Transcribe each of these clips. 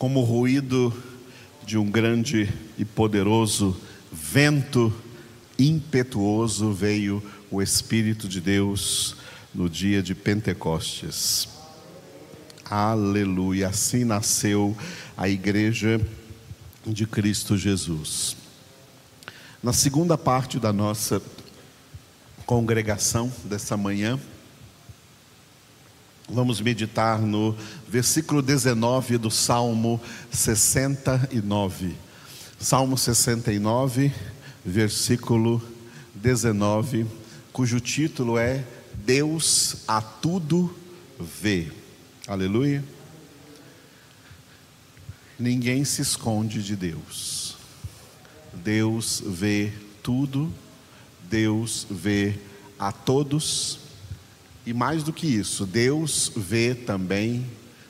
como o ruído de um grande e poderoso vento impetuoso veio o Espírito de Deus no dia de Pentecostes. Aleluia! Assim nasceu a igreja de Cristo Jesus. Na segunda parte da nossa congregação dessa manhã, vamos meditar no versículo 19 do Salmo 69. Salmo 69, versículo 19, cujo título é Deus a tudo vê. Aleluia. Ninguém se esconde de Deus. Deus vê tudo, Deus vê a todos, e mais do que isso, Deus vê também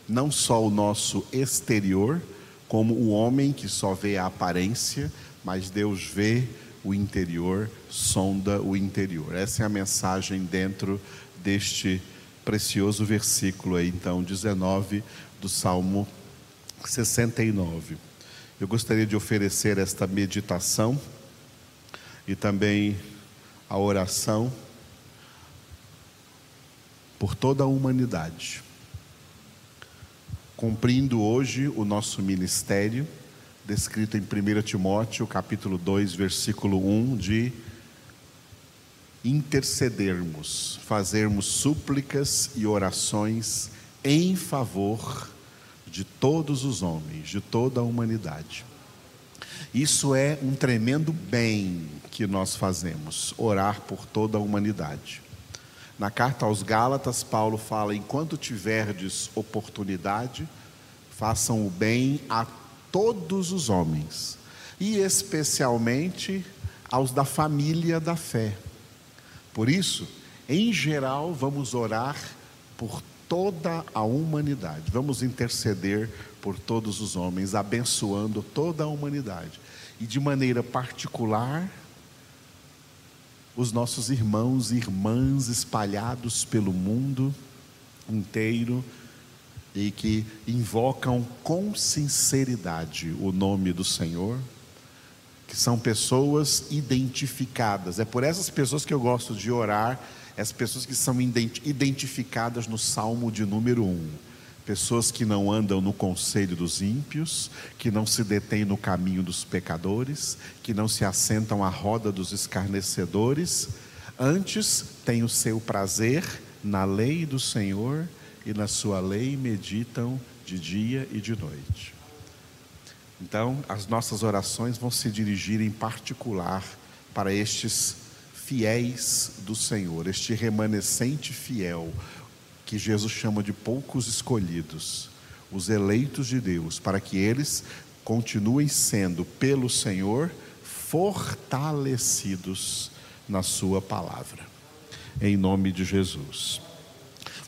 não só o nosso exterior, como o homem que só vê a aparência, mas Deus vê o interior, sonda o interior. Essa é a mensagem dentro deste precioso versículo aí, então, 19 do Salmo 69. Eu gostaria de oferecer esta meditação e também a oração por toda a humanidade, cumprindo hoje o nosso ministério, descrito em 1 Timóteo, capítulo 2, versículo 1, de intercedermos, fazermos súplicas e orações em favor de todos os homens, de toda a humanidade. Isso é um tremendo bem que nós fazemos, orar por toda a humanidade. Na carta aos Gálatas, Paulo fala: enquanto tiverdes oportunidade, façam o bem a todos os homens, e especialmente aos da família da fé. Por isso, em geral, vamos orar por toda a humanidade, vamos interceder por todos os homens, abençoando toda a humanidade, e de maneira particular, os nossos irmãos e irmãs espalhados pelo mundo inteiro e que invocam com sinceridade o nome do Senhor, que são pessoas identificadas. É por essas pessoas que eu gosto de orar, as pessoas que são identificadas no Salmo de número 1 pessoas que não andam no conselho dos ímpios, que não se detêm no caminho dos pecadores, que não se assentam à roda dos escarnecedores, antes têm o seu prazer na lei do Senhor e na sua lei meditam de dia e de noite. Então, as nossas orações vão se dirigir em particular para estes fiéis do Senhor, este remanescente fiel, que Jesus chama de poucos escolhidos, os eleitos de Deus, para que eles continuem sendo, pelo Senhor, fortalecidos na Sua palavra. Em nome de Jesus.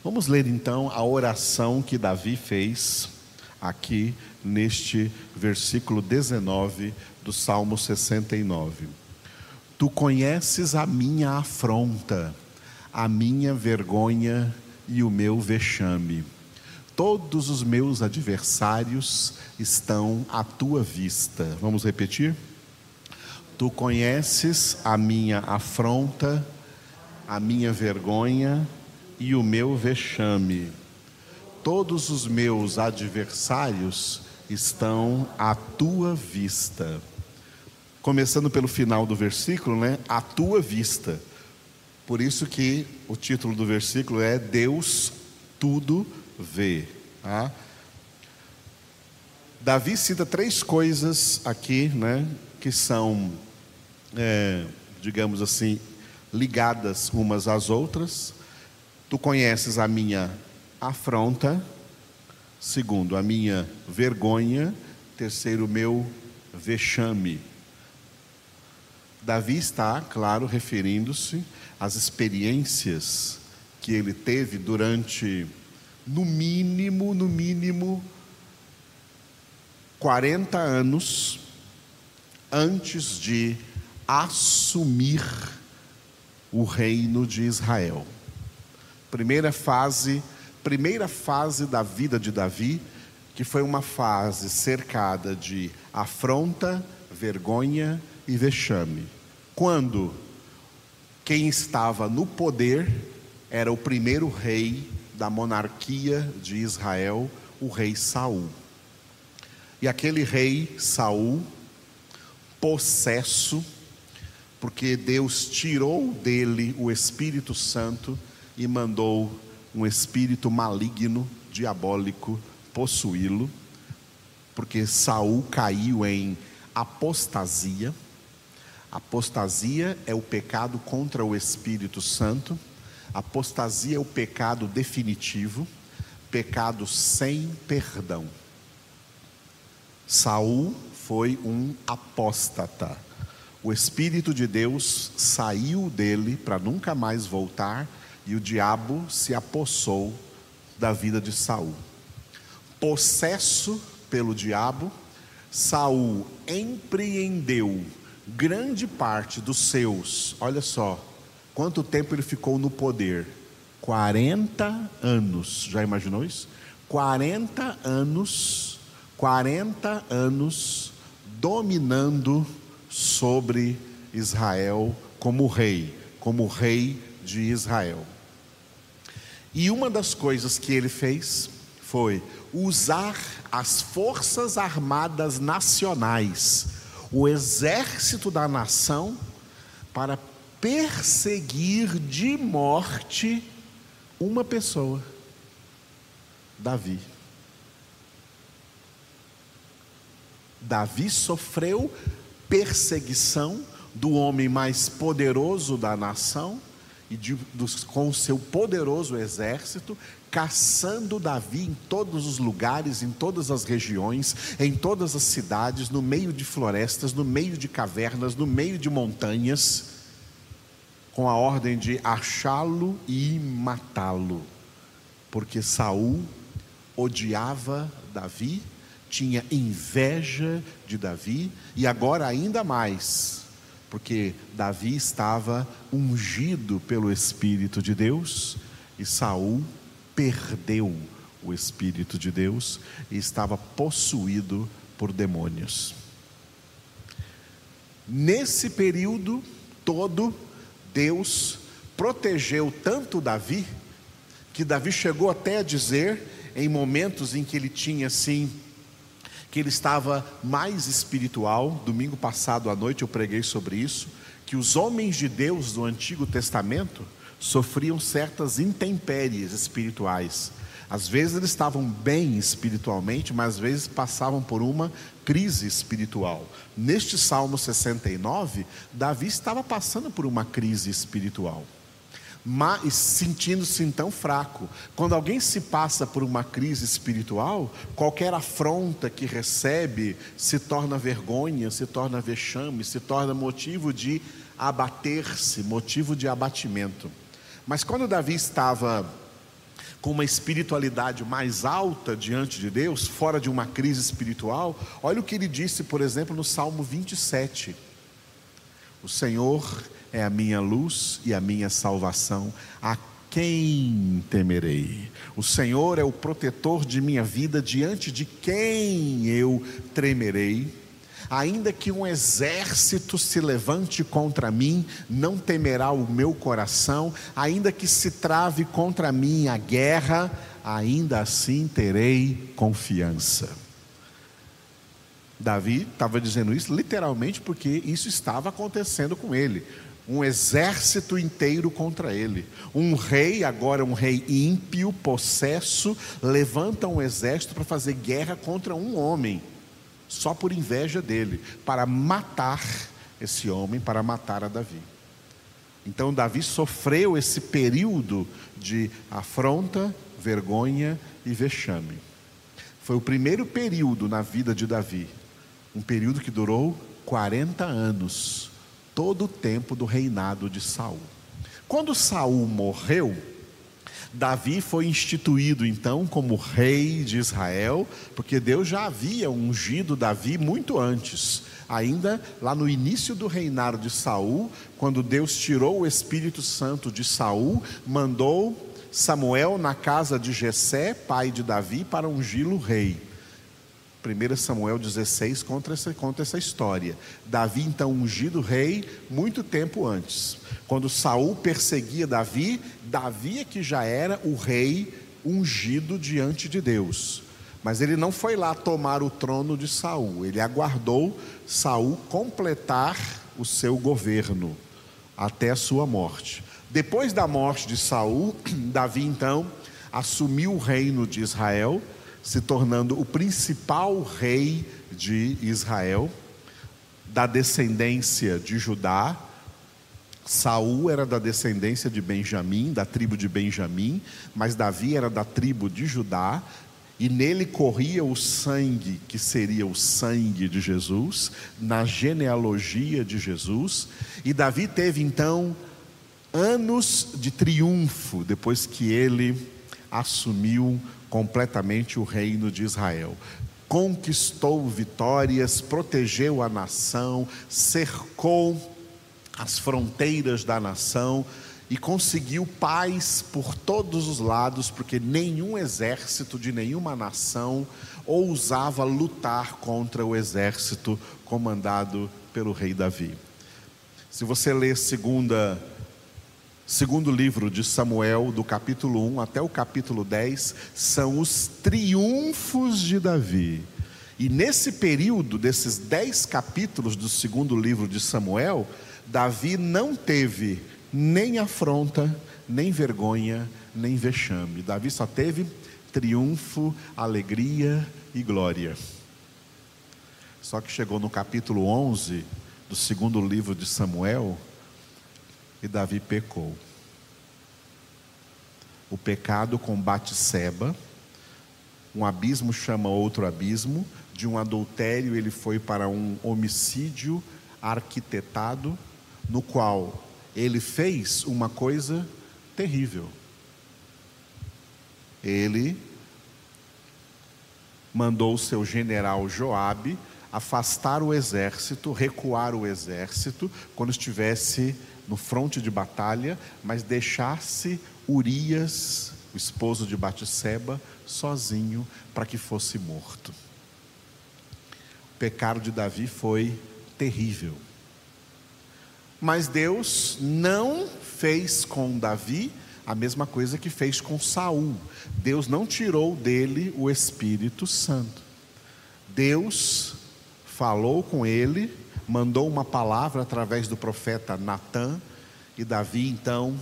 Vamos ler então a oração que Davi fez aqui neste versículo 19 do Salmo 69. Tu conheces a minha afronta, a minha vergonha e o meu vexame. Todos os meus adversários estão à tua vista. Vamos repetir? Tu conheces a minha afronta, a minha vergonha e o meu vexame. Todos os meus adversários estão à tua vista. Começando pelo final do versículo, né? À tua vista. Por isso que o título do versículo é Deus tudo vê. Tá? Davi cita três coisas aqui, né, que são, é, digamos assim, ligadas umas às outras. Tu conheces a minha afronta, segundo, a minha vergonha, terceiro, meu vexame. Davi está, claro, referindo-se às experiências que ele teve durante, no mínimo, no mínimo, 40 anos antes de assumir o reino de Israel. Primeira fase, primeira fase da vida de Davi que foi uma fase cercada de afronta, vergonha e vexame. Quando quem estava no poder era o primeiro rei da monarquia de Israel, o rei Saul. E aquele rei Saul, possesso, porque Deus tirou dele o Espírito Santo e mandou um espírito maligno, diabólico, possuí-lo, porque Saul caiu em apostasia. Apostasia é o pecado contra o Espírito Santo. Apostasia é o pecado definitivo, pecado sem perdão. Saul foi um apóstata. O Espírito de Deus saiu dele para nunca mais voltar e o diabo se apossou da vida de Saul. Possesso pelo diabo, Saul empreendeu grande parte dos seus, olha só, quanto tempo ele ficou no poder? 40 anos. Já imaginou isso? 40 anos, 40 anos dominando sobre Israel como rei, como rei de Israel. E uma das coisas que ele fez foi usar as forças armadas nacionais, o exército da nação, para perseguir de morte uma pessoa, Davi. Davi sofreu perseguição do homem mais poderoso da nação e de, dos, com o seu poderoso exército, caçando Davi em todos os lugares, em todas as regiões, em todas as cidades, no meio de florestas, no meio de cavernas, no meio de montanhas, com a ordem de achá-lo e matá-lo, porque Saul odiava Davi tinha inveja de Davi e agora ainda mais, porque Davi estava ungido pelo espírito de Deus e Saul perdeu o espírito de Deus e estava possuído por demônios. Nesse período todo, Deus protegeu tanto Davi que Davi chegou até a dizer em momentos em que ele tinha assim que ele estava mais espiritual. Domingo passado à noite eu preguei sobre isso, que os homens de Deus do Antigo Testamento sofriam certas intempéries espirituais. Às vezes eles estavam bem espiritualmente, mas às vezes passavam por uma crise espiritual. Neste Salmo 69, Davi estava passando por uma crise espiritual mas sentindo-se então fraco. Quando alguém se passa por uma crise espiritual, qualquer afronta que recebe se torna vergonha, se torna vexame, se torna motivo de abater-se, motivo de abatimento. Mas quando Davi estava com uma espiritualidade mais alta diante de Deus, fora de uma crise espiritual, olha o que ele disse, por exemplo, no Salmo 27. O Senhor é a minha luz e a minha salvação. A quem temerei? O Senhor é o protetor de minha vida, diante de quem eu tremerei? Ainda que um exército se levante contra mim, não temerá o meu coração, ainda que se trave contra mim a guerra, ainda assim terei confiança. Davi estava dizendo isso literalmente porque isso estava acontecendo com ele um exército inteiro contra ele. Um rei, agora um rei ímpio, possesso, levanta um exército para fazer guerra contra um homem, só por inveja dele, para matar esse homem, para matar a Davi. Então Davi sofreu esse período de afronta, vergonha e vexame. Foi o primeiro período na vida de Davi, um período que durou 40 anos todo o tempo do reinado de Saul. Quando Saul morreu, Davi foi instituído então como rei de Israel, porque Deus já havia ungido Davi muito antes, ainda lá no início do reinado de Saul, quando Deus tirou o Espírito Santo de Saul, mandou Samuel na casa de Jessé, pai de Davi, para ungí-lo rei. 1 Samuel 16 conta essa, conta essa história. Davi, então, ungido rei, muito tempo antes. Quando Saul perseguia Davi, Davi é que já era o rei ungido diante de Deus. Mas ele não foi lá tomar o trono de Saul, ele aguardou Saul completar o seu governo até a sua morte. Depois da morte de Saul, Davi então assumiu o reino de Israel se tornando o principal rei de Israel, da descendência de Judá. Saul era da descendência de Benjamim, da tribo de Benjamim, mas Davi era da tribo de Judá, e nele corria o sangue que seria o sangue de Jesus, na genealogia de Jesus, e Davi teve então anos de triunfo depois que ele assumiu completamente o reino de Israel. Conquistou vitórias, protegeu a nação, cercou as fronteiras da nação e conseguiu paz por todos os lados, porque nenhum exército de nenhuma nação ousava lutar contra o exército comandado pelo rei Davi. Se você ler segunda Segundo livro de Samuel, do capítulo 1 até o capítulo 10, são os triunfos de Davi. E nesse período, desses dez capítulos do segundo livro de Samuel, Davi não teve nem afronta, nem vergonha, nem vexame. Davi só teve triunfo, alegria e glória. Só que chegou no capítulo 11 do segundo livro de Samuel, e Davi pecou. O pecado combate Seba, um abismo chama outro abismo, de um adultério ele foi para um homicídio arquitetado, no qual ele fez uma coisa terrível. Ele mandou o seu general Joabe afastar o exército, recuar o exército quando estivesse no fronte de batalha, mas deixasse Urias, o esposo de Batseba, sozinho para que fosse morto. O pecado de Davi foi terrível. Mas Deus não fez com Davi a mesma coisa que fez com Saul. Deus não tirou dele o Espírito Santo. Deus falou com ele mandou uma palavra através do profeta Natã, e Davi então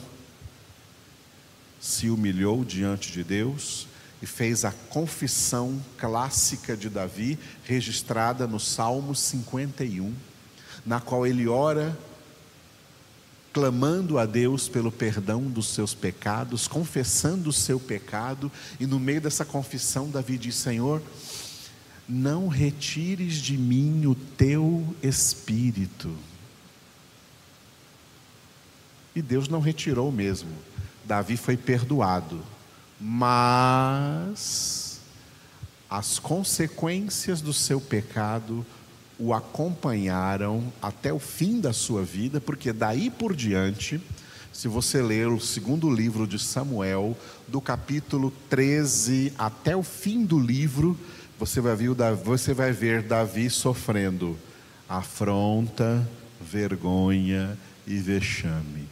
se humilhou diante de Deus e fez a confissão clássica de Davi, registrada no Salmo 51, na qual ele ora clamando a Deus pelo perdão dos seus pecados, confessando o seu pecado, e no meio dessa confissão, Davi diz: Senhor, não retires de mim o teu espírito. E Deus não retirou mesmo. Davi foi perdoado, mas as consequências do seu pecado o acompanharam até o fim da sua vida, porque daí por diante, se você ler o segundo livro de Samuel, do capítulo 13 até o fim do livro, você vai ver, você vai ver Davi sofrendo afronta, vergonha e vexame.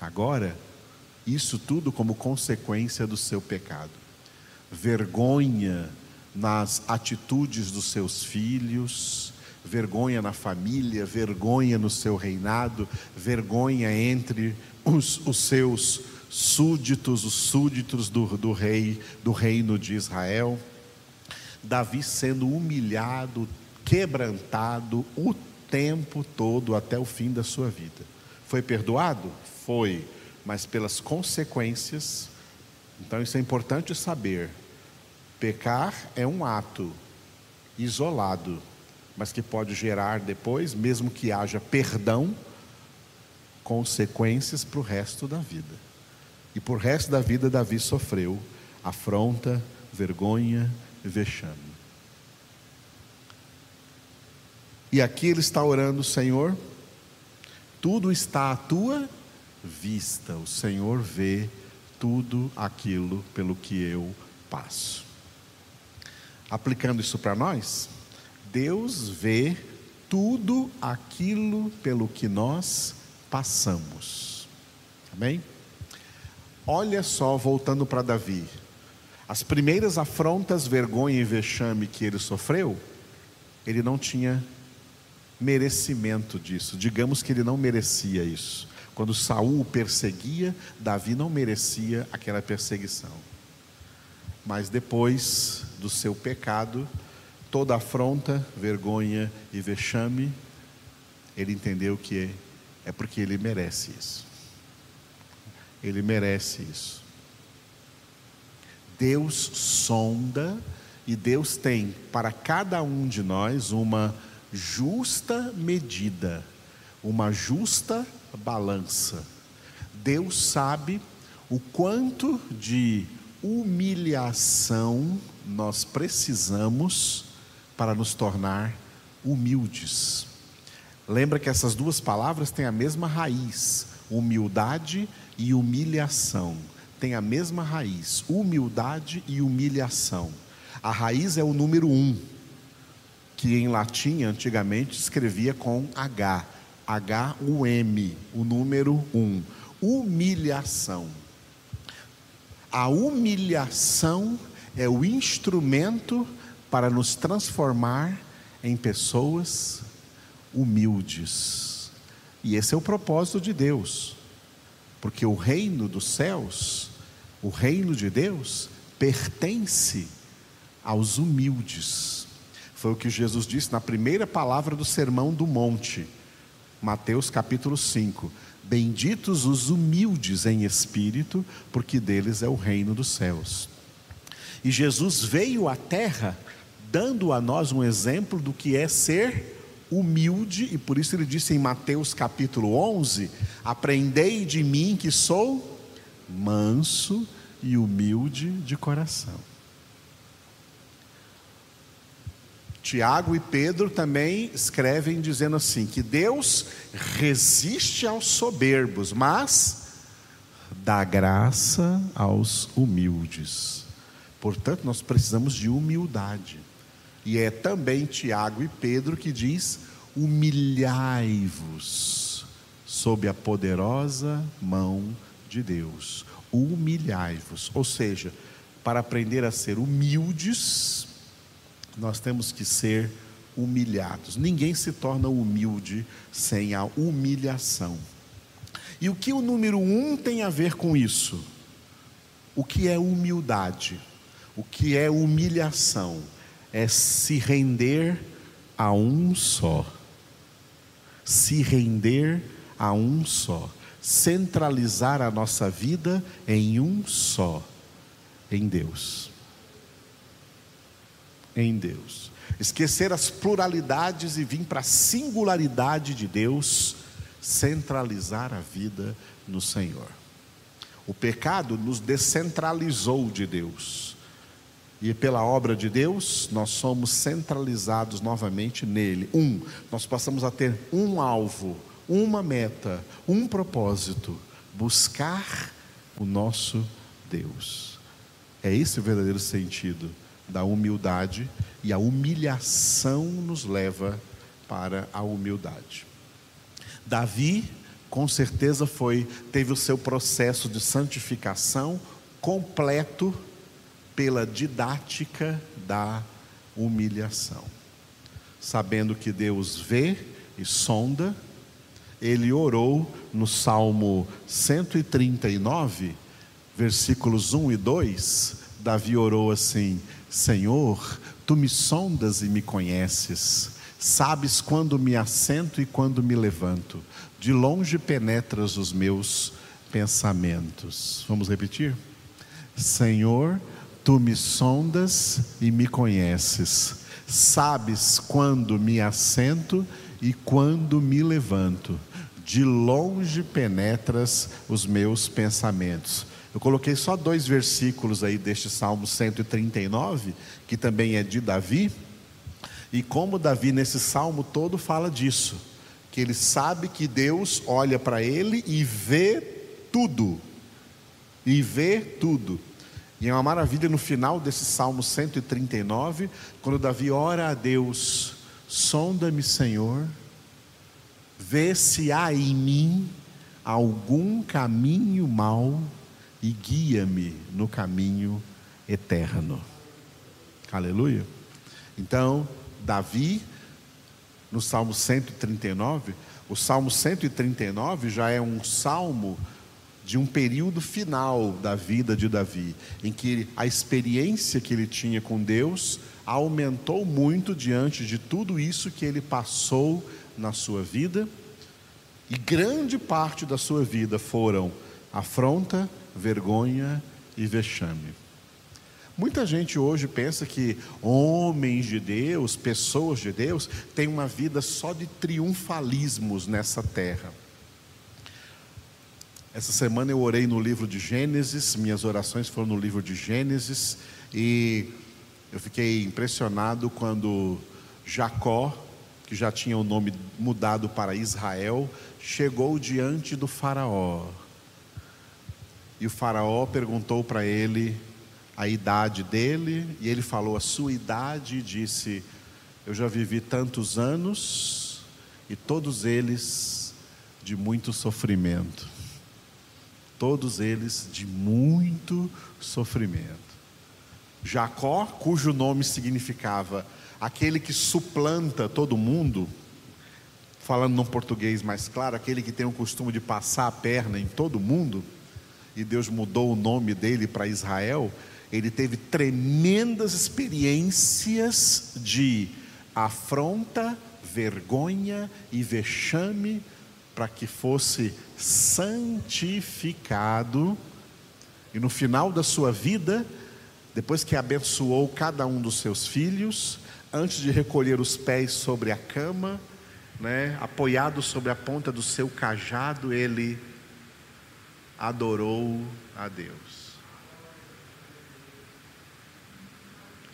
Agora, isso tudo como consequência do seu pecado. Vergonha nas atitudes dos seus filhos, vergonha na família, vergonha no seu reinado, vergonha entre os, os seus súditos, os súditos do, do rei, do reino de Israel. Davi sendo humilhado, quebrantado o tempo todo até o fim da sua vida. Foi perdoado? Foi, mas pelas consequências. Então isso é importante saber. Pecar é um ato isolado, mas que pode gerar depois, mesmo que haja perdão, consequências para o resto da vida. E por resto da vida, Davi sofreu afronta, vergonha, vexame. E aqui ele está orando, Senhor, tudo está à tua vista, o Senhor vê tudo aquilo pelo que eu passo. Aplicando isso para nós, Deus vê tudo aquilo pelo que nós passamos. Amém? Olha só, voltando para Davi, as primeiras afrontas, vergonha e vexame que ele sofreu, ele não tinha merecimento disso. Digamos que ele não merecia isso. Quando Saul o perseguia, Davi não merecia aquela perseguição. Mas depois do seu pecado, toda afronta, vergonha e vexame, ele entendeu que é porque ele merece isso. Ele merece isso. Deus sonda e Deus tem para cada um de nós uma justa medida, uma justa balança. Deus sabe o quanto de humilhação nós precisamos para nos tornar humildes. Lembra que essas duas palavras têm a mesma raiz, humildade e humilhação. Tem a mesma raiz, humildade e humilhação. A raiz é o número um, que em latim antigamente escrevia com H, H-U-M, o número um. Humilhação. A humilhação é o instrumento para nos transformar em pessoas humildes. E esse é o propósito de Deus, porque o reino dos céus, o reino de Deus, pertence aos humildes. Foi o que Jesus disse na primeira palavra do Sermão do Monte, Mateus capítulo 5. Benditos os humildes em espírito, porque deles é o reino dos céus. E Jesus veio à terra dando a nós um exemplo do que é ser humilde, e por isso ele disse em Mateus capítulo 11: Aprendei de mim que sou manso e humilde de coração. Tiago e Pedro também escrevem dizendo assim: que Deus resiste aos soberbos, mas dá graça aos humildes. Portanto, nós precisamos de humildade. E é também Tiago e Pedro que diz: humilhai-vos sob a poderosa mão de Deus. Humilhai-vos. Ou seja, para aprender a ser humildes, nós temos que ser humilhados. Ninguém se torna humilde sem a humilhação. E o que o número um tem a ver com isso? O que é humildade? O que é humilhação? É se render a um só. Se render a um só. Centralizar a nossa vida em um só, em Deus. Em Deus. Esquecer as pluralidades e vir para a singularidade de Deus, centralizar a vida no Senhor. O pecado nos descentralizou de Deus e pela obra de Deus, nós somos centralizados novamente nele. Um, nós passamos a ter um alvo, uma meta, um propósito: buscar o nosso Deus. É esse o verdadeiro sentido da humildade, e a humilhação nos leva para a humildade. Davi, com certeza, foi, teve o seu processo de santificação completo pela didática da humilhação. Sabendo que Deus vê e sonda, ele orou no Salmo 139, versículos 1 e 2. Davi orou assim: Senhor, tu me sondas e me conheces, sabes quando me assento e quando me levanto, de longe penetras os meus pensamentos. Vamos repetir? Senhor, Tu me sondas e me conheces, sabes quando me assento e quando me levanto, de longe penetras os meus pensamentos. Eu coloquei só dois versículos aí deste Salmo 139, que também é de Davi, e como Davi nesse salmo todo fala disso, que ele sabe que Deus olha para ele e vê tudo, e vê tudo. E é uma maravilha no final desse Salmo 139, quando Davi ora a Deus: sonda-me, Senhor, vê se há em mim algum caminho mau e guia-me no caminho eterno. Aleluia. Então, Davi, no Salmo 139, o Salmo 139 já é um salmo de um período final da vida de Davi, em que a experiência que ele tinha com Deus aumentou muito diante de tudo isso que ele passou na sua vida, e grande parte da sua vida foram afronta, vergonha e vexame. Muita gente hoje pensa que homens de Deus, pessoas de Deus, têm uma vida só de triunfalismos nessa terra. Essa semana eu orei no livro de Gênesis, minhas orações foram no livro de Gênesis, e eu fiquei impressionado quando Jacó, que já tinha o nome mudado para Israel, chegou diante do Faraó. E o Faraó perguntou para ele a idade dele, e ele falou a sua idade e disse: Eu já vivi tantos anos, e todos eles de muito sofrimento todos eles de muito sofrimento. Jacó, cujo nome significava aquele que suplanta todo mundo, falando num português mais claro, aquele que tem o costume de passar a perna em todo mundo, e Deus mudou o nome dele para Israel, ele teve tremendas experiências de afronta, vergonha e vexame para que fosse santificado e no final da sua vida, depois que abençoou cada um dos seus filhos, antes de recolher os pés sobre a cama, né, apoiado sobre a ponta do seu cajado, ele adorou a Deus.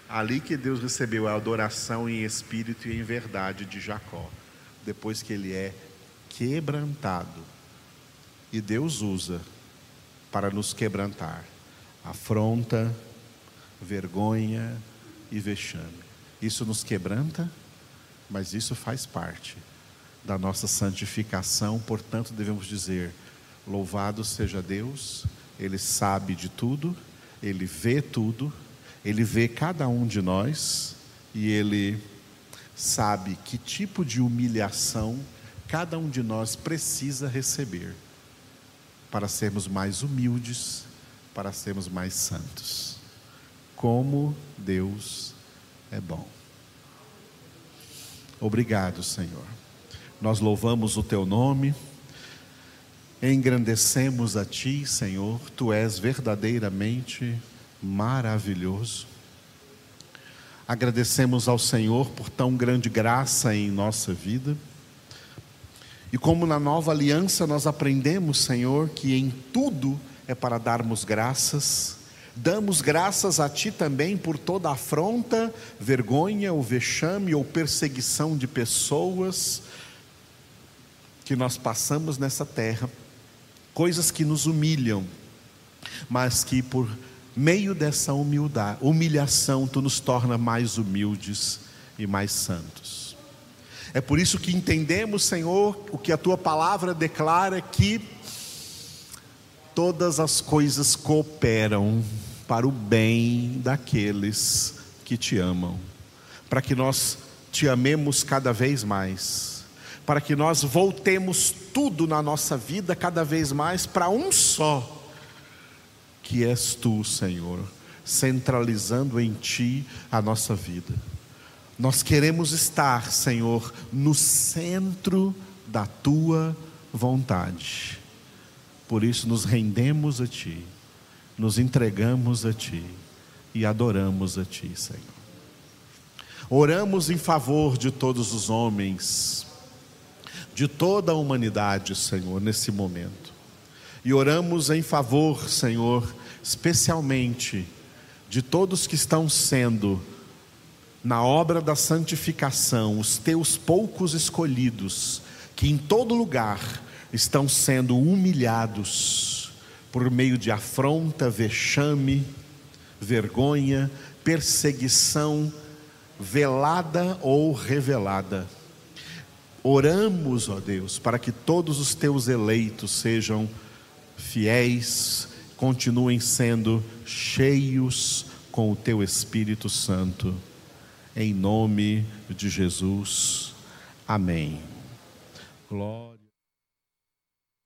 Ali que Deus recebeu a adoração em espírito e em verdade de Jacó, depois que ele é quebrantado. E Deus usa para nos quebrantar afronta, vergonha e vexame. Isso nos quebranta, mas isso faz parte da nossa santificação, portanto, devemos dizer: Louvado seja Deus, Ele sabe de tudo, Ele vê tudo, Ele vê cada um de nós e Ele sabe que tipo de humilhação cada um de nós precisa receber para sermos mais humildes, para sermos mais santos. Como Deus é bom. Obrigado, Senhor. Nós louvamos o teu nome, engrandecemos a ti, Senhor. Tu és verdadeiramente maravilhoso. Agradecemos ao Senhor por tão grande graça em nossa vida. E como na nova aliança nós aprendemos, Senhor, que em tudo é para darmos graças, damos graças a Ti também por toda afronta, vergonha, ou vexame ou perseguição de pessoas que nós passamos nessa terra, coisas que nos humilham, mas que por meio dessa humildade, humilhação, Tu nos torna mais humildes e mais santos. É por isso que entendemos, Senhor, o que a tua palavra declara que todas as coisas cooperam para o bem daqueles que te amam, para que nós te amemos cada vez mais, para que nós voltemos tudo na nossa vida cada vez mais para um só, que és tu, Senhor, centralizando em ti a nossa vida. Nós queremos estar, Senhor, no centro da tua vontade. Por isso nos rendemos a Ti, nos entregamos a Ti e adoramos a Ti, Senhor. Oramos em favor de todos os homens, de toda a humanidade, Senhor, nesse momento. E oramos em favor, Senhor, especialmente de todos que estão sendo na obra da santificação, os teus poucos escolhidos, que em todo lugar estão sendo humilhados por meio de afronta, vexame, vergonha, perseguição velada ou revelada. Oramos, ó Deus, para que todos os teus eleitos sejam fiéis, continuem sendo cheios com o teu Espírito Santo. Em nome de Jesus. Amém. Glória